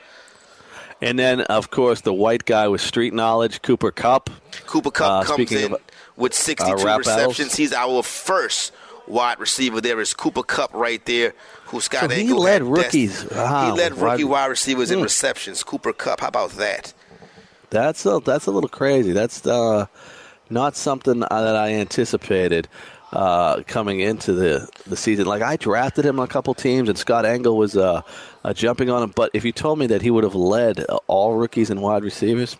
And then, of course, the white guy with street knowledge, Cooper Kupp. Cooper Kupp Uh, comes in of, with 62 uh, receptions. He's our first wide receiver. There is Cooper Kupp right there, who Scott So he Engel led rookies. Wow, he led rookie wide receivers in Hmm. receptions. Cooper Kupp. How about that? That's a, that's a little crazy. That's uh, not something that I anticipated uh, coming into the, the season. Like I drafted him on a couple teams, and Scott Engel was uh, uh, jumping on him. But if you told me that he would have led uh, all rookies and wide receivers,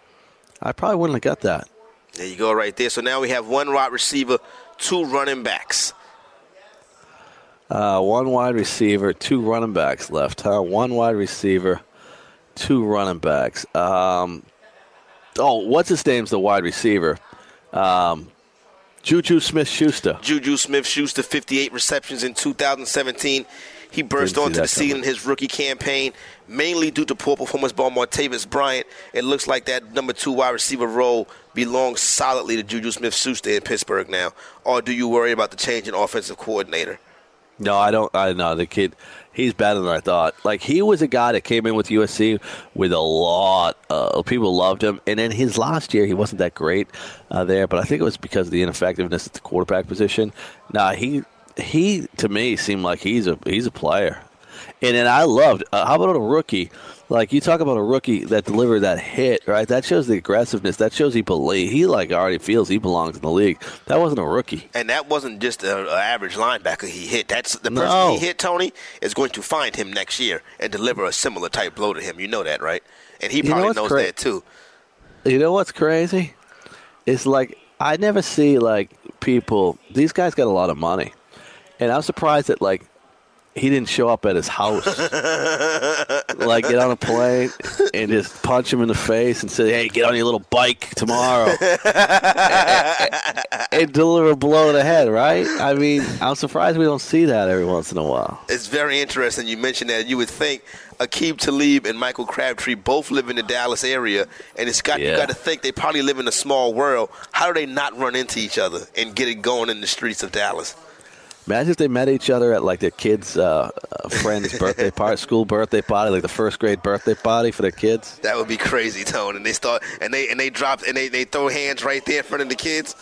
I probably wouldn't have got that. There you go, right there. So now we have one wide receiver, two running backs. Uh, one wide receiver, two running backs left, huh? One wide receiver, two running backs. Um, oh, what's his name's the wide receiver? Um, Juju Smith Schuster. Juju Smith Schuster, 58 receptions in 2017. He burst onto the scene in his rookie campaign, mainly due to poor performance by Martavis Bryant. It looks like that number two wide receiver role belongs solidly to Juju Smith Schuster in Pittsburgh now. Or do you worry about the change in offensive coordinator? No, I don't. I know the kid. He's better than I thought. Like he was a guy that came in with USC with a lot of people loved him, and then his last year he wasn't that great uh, there. But I think it was because of the ineffectiveness at the quarterback position. Nah, he he to me seemed like he's a he's a player. And then I loved. Uh, how about a rookie? Like you talk about a rookie that delivered that hit, right? That shows the aggressiveness. That shows he believe he like already feels he belongs in the league. That wasn't a rookie. And that wasn't just an average linebacker he hit. That's the person No. he hit, Tony, is going to find him next year and deliver a similar type blow to him. You know that, right? And he You know probably knows cra- that too. You know what's crazy? It's like I never see like people. These guys got a lot of money, and I'm surprised that like he didn't show up at his house. like get on a plane and just punch him in the face and say, "Hey, get on your little bike tomorrow," and deliver a blow to the head. Right? I mean, I'm surprised we don't see that every once in a while. It's very interesting you mentioned that. You would think Aqib Talib and Michael Crabtree both live in the Dallas area, and it's got you Yeah. got to think they probably live in a small world. How do they not run into each other and get it going in the streets of Dallas? Imagine if they met each other at like their kids' uh, friend's birthday party, school birthday party, like the first grade birthday party for their kids. That would be crazy, Tone. And they start and they and they drop and they, they throw hands right there in front of the kids.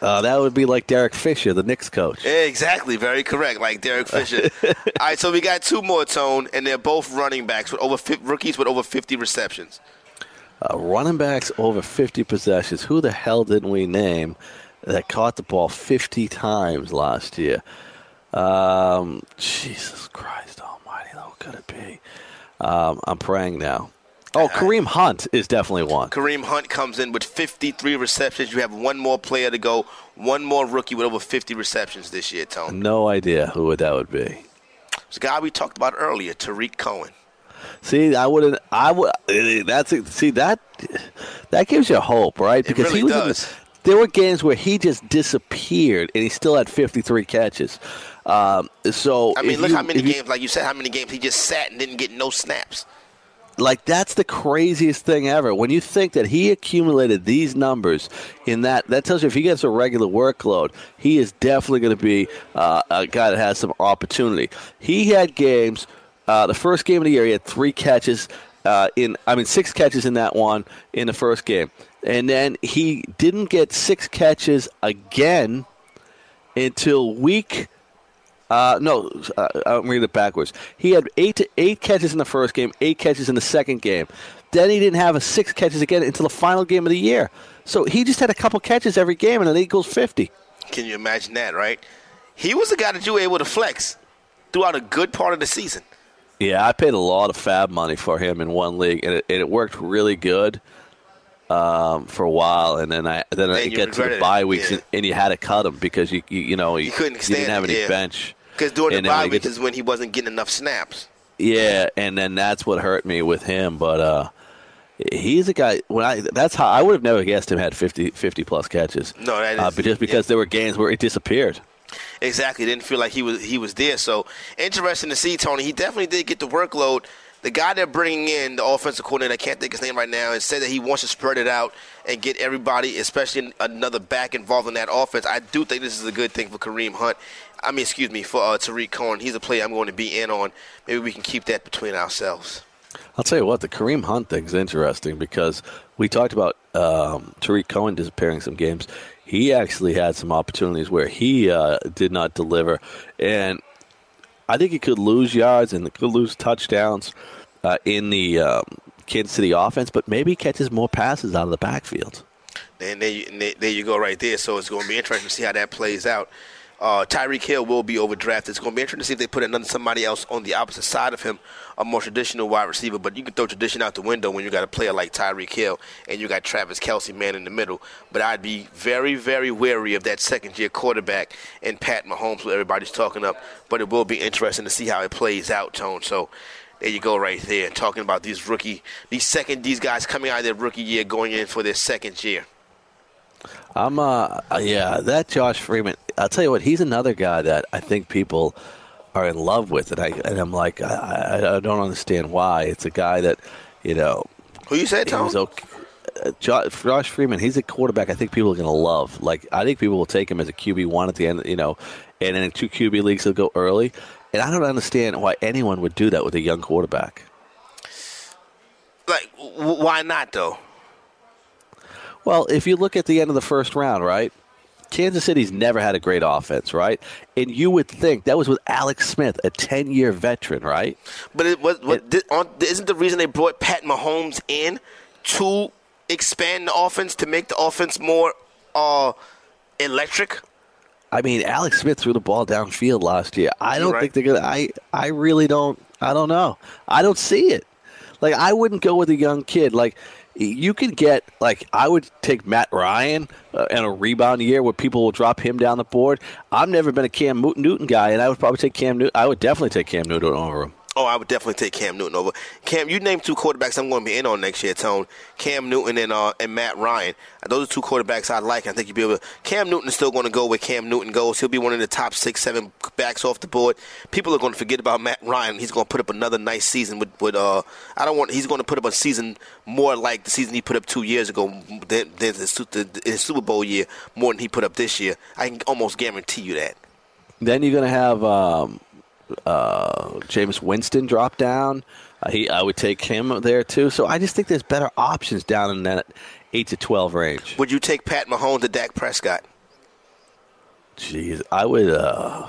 Uh, that would be like Derek Fisher, the Knicks coach. Yeah, exactly, very correct, like Derek Fisher. All right, so we got two more, Tone, and they're both running backs with over fi- rookies with over 50 receptions. Uh, running backs over 50 possessions. Who the hell didn't we name that caught the ball 50 times last year? Um, Jesus Christ Almighty, who could it be? Um, I'm praying now. Oh, Kareem Hunt is definitely one. Kareem Hunt comes in with 53 receptions. You have one more player to go, one more rookie with over 50 receptions this year, Tony. No idea who that would be. It's a guy we talked about earlier, Tarik Cohen. See, I wouldn't. I would. That's see that that gives you hope, right? It really he was in does. the- there were games where he just disappeared, and he still had 53 catches. Um, so I mean, look you- how many if you- games, like you said, how many games he just sat and didn't get no snaps. like that's the craziest thing ever. When you think that he accumulated these numbers in that, that tells you if he gets a regular workload, he is definitely going to be uh, a guy that has some opportunity. He had games. Uh, the first game of the year, he had three catches. Uh, in I mean, six catches in that one in the first game, and then he didn't get six catches again until week uh, no, uh, I'm reading it backwards. He had eight eight catches in the first game, eight catches in the second game. Then he didn't have a six catches again until the final game of the year. So he just had a couple catches every game, and he equals 50. Can you imagine that, right? He was the guy that you were able to flex. throughout a good part of the season. Yeah, I paid a lot of fab money for him in one league, and it, and it worked really good um, for a while. And then I then you get to the bye weeks, yeah. and, and you had to cut him because you you, you know you, couldn't you didn't have it, any yeah. bench. Because during And the bye weeks is when he wasn't getting enough snaps. Yeah, and then that's what hurt me with him. But uh, he's a guy. When I that's how I would have never guessed him had 50, 50 plus catches. No, that uh, but just because there were games where it disappeared. Exactly. Didn't feel like he was he was there. So interesting to see Tony. He definitely did get the workload. The guy they're bringing in, the offensive coordinator, I can't think his name right now, and said that he wants to spread it out and get everybody, especially another back involved in that offense. I do think this is a good thing for Kareem Hunt. I mean, excuse me, for uh, Tarik Cohen. He's a player I'm going to be in on. Maybe we can keep that between ourselves. I'll tell you what, the Kareem Hunt thing's interesting because we talked about um, Tarik Cohen disappearing some games. He actually had some opportunities where he uh, did not deliver, and I think he could lose yards and could lose touchdowns uh, in the um, Kansas City offense, but maybe catches more passes out of the backfield. And there you, and there you go right there. So it's going to be interesting to see how that plays out. Uh, Tyreek Hill will be overdrafted. It's going to be interesting to see if they put another somebody else on the opposite side of him, a more traditional wide receiver. But you can throw tradition out the window when you got a player like Tyreek Hill and you got Travis Kelce man in the middle. But I'd be very, very wary of that second year quarterback and Pat Mahomes, who everybody's talking up. But it will be interesting to see how it plays out, Tone. So there you go, right there, talking about these rookie, these second, these guys coming out of their rookie year, going in for their second year. I'm uh yeah, that Josh Freeman. I'll tell you what, he's another guy that I think people are in love with, and I and I'm like I, I, don't understand why. It's a guy that you know Who you said, Tom? okay. Uh, Josh, Josh Freeman, he's a quarterback. I think people are going to love. Like I think people will take him as a QB one at the end. You know, and in two QB leagues he'll go early. And I don't understand why anyone would do that with a young quarterback. Like, w- why not though? Well, if you look at the end of the first round, right? Kansas City's never had a great offense, right? And you would think that was with Alex Smith, a 10 year veteran, right? But it was. What, on, isn't the reason they brought Pat Mahomes in to expand the offense to make the offense more uh, electric? I mean, Alex Smith threw the ball downfield last year. I don't You're think they're gonna. I I really don't. I don't know. I don't see it. Like I wouldn't go with a young kid. Like you could get. Like I would take Matt Ryan uh, in a rebound year where people will drop him down the board. I've never been a Cam Newton guy, and I would probably take Cam Newton. I would definitely take Cam Newton over him. Oh, I would definitely take Cam Newton over. Cam, you name two quarterbacks I'm going to be in on next year, Tone. Cam Newton and uh, and Matt Ryan. Those are two quarterbacks I like. I think you'd be able. to... Cam Newton is still going to go where Cam Newton goes. He'll be one of the top six, seven backs off the board. People are going to forget about Matt Ryan. He's going to put up another nice season with. with uh, I don't want. He's going to put up a season more like the season he put up two years ago than, than his Super Bowl year, more than he put up this year. I can almost guarantee you that. Then you're going to have um, uh, Jameis Winston drop down. Uh, he, I would take him there too. So I just think there's better options down in that eight to twelve range. Would you take Pat Mahomes to Dak Prescott? Jeez, I would. Uh,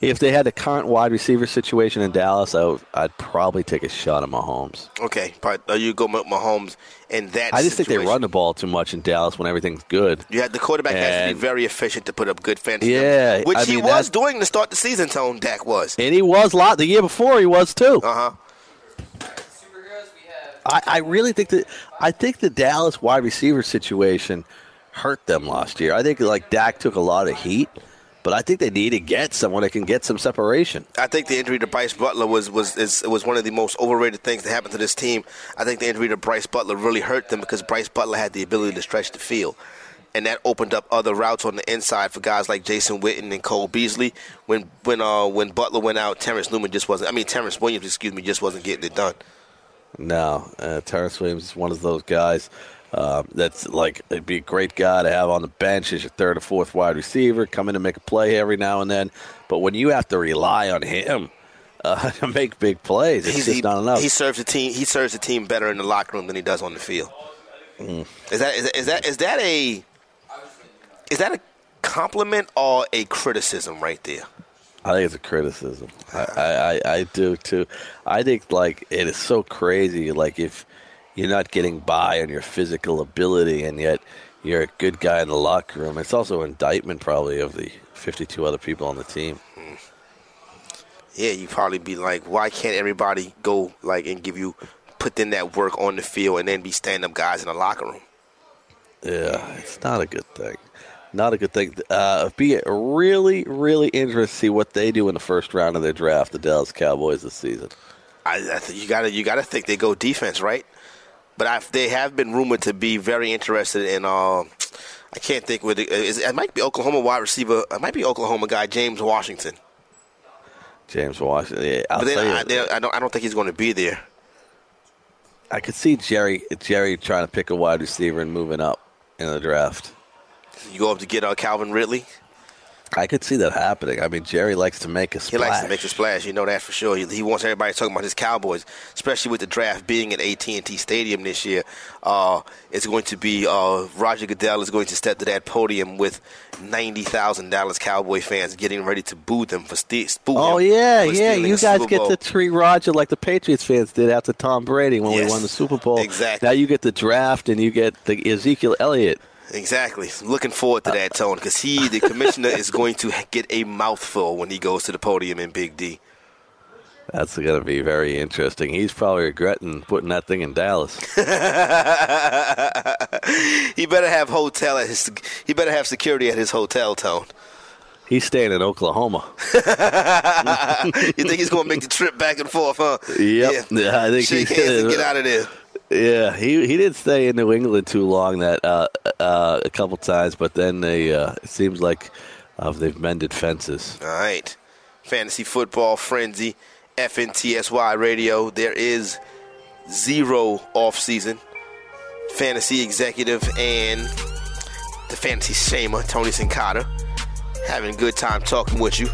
if they had the current wide receiver situation in Dallas, I would, I'd probably take a shot at Mahomes. Okay, but uh, you go with Mahomes in that. I just think they run the ball too much in Dallas when everything's good. You had the quarterback has to be very efficient to put up good fantasy. Yeah, numbers, which I he mean, was doing to start the season. Tone Dak was. And he was a lot the year before. He was too. Uh huh. I, I really think that I think the Dallas wide receiver situation hurt them last year. I think like Dak took a lot of heat, but I think they need to get someone that can get some separation. I think the injury to Brice Butler was was is, was one of the most overrated things that happened to this team. I think the injury to Brice Butler really hurt them because Brice Butler had the ability to stretch the field. And that opened up other routes on the inside for guys like Jason Witten and Cole Beasley. When when uh when Butler went out, Terrence Newman just wasn't. I mean Terrance Williams, excuse me, just wasn't getting it done. No, uh, Terrance Williams is one of those guys uh, that's like it'd be a great guy to have on the bench as your third or fourth wide receiver, come in and make a play every now and then. But when you have to rely on him uh, to make big plays, it's He's- just he, not enough. He serves the team. He serves the team better in the locker room than he does on the field. Mm. Is that is that is that is that a is that a compliment or a criticism right there? I think it's a criticism. I, I, I, I do too. I think like it is so crazy. Like if you're not getting by on your physical ability, and yet you're a good guy in the locker room, it's also an indictment probably of the 52 other people on the team. Yeah, you probably be like, why can't everybody go like and give you put in that work on the field and then be stand up guys in the locker room? Yeah, it's not a good thing. Not a good thing. Uh, be really, really interested to see what they do in the first round of their draft, the Dallas Cowboys this season. I, I th- you gotta you gotta think they go defense, right? But I, they have been rumored to be very interested in. Uh, I can't think with it. Is, it might be Oklahoma wide receiver. It might be Oklahoma guy James Washington. James Washington. Yeah, I'll but then I, they- I don't. I don't think he's going to be there. I could see Jerry Jerry trying to pick a wide receiver and moving up in the draft. You go up to get uh, Calvin Ridley. I could see that happening. I mean, Jerry likes to make a splash. He likes to make a splash. You know that for sure. He, he wants everybody talking about his Cowboys, especially with the draft being at AT&T Stadium this year. Uh, it's going to be uh, Roger Goodell is going to step to that podium with ninety thousand Dallas Cowboy fans getting ready to boo them for ste- boo Oh yeah, yeah. You guys get to treat Roger like the Patriots fans did after Tom Brady when we won the Super Bowl. exactly. Now you get the draft and you get the Ezekiel Elliott. Exactly. Looking forward to that, Tone, because he, the commissioner, is going to get a mouthful when he goes to the podium in Big D. That's going to be very interesting. He's probably regretting putting that thing in Dallas. he better have hotel at his. He better have security at his hotel, Tone. He's staying in Oklahoma. you think he's going to make the trip back and forth, huh? Yep. Yeah, I think Shake he hands and get out of there. Yeah, he he did stay in New England too long that uh, uh, a couple times, but then they uh, it seems like uh, they've mended fences. All right. Fantasy Football Frenzy, FNTSY Radio. There is zero off season. Fantasy Executive and the Fantasy Shamer, Tony Sincata, having a good time talking with you.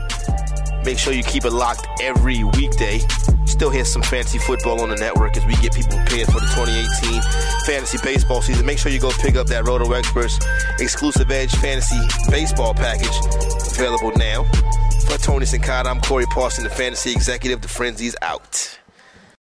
Make sure you keep it locked every weekday. Still hear some fancy football on the network as we get people prepared for the 2018 fantasy baseball season. Make sure you go pick up that Roto Experts exclusive Edge fantasy baseball package available now. For Tony Sincata, I'm Corey Parson, the fantasy executive. The Frenzy's out.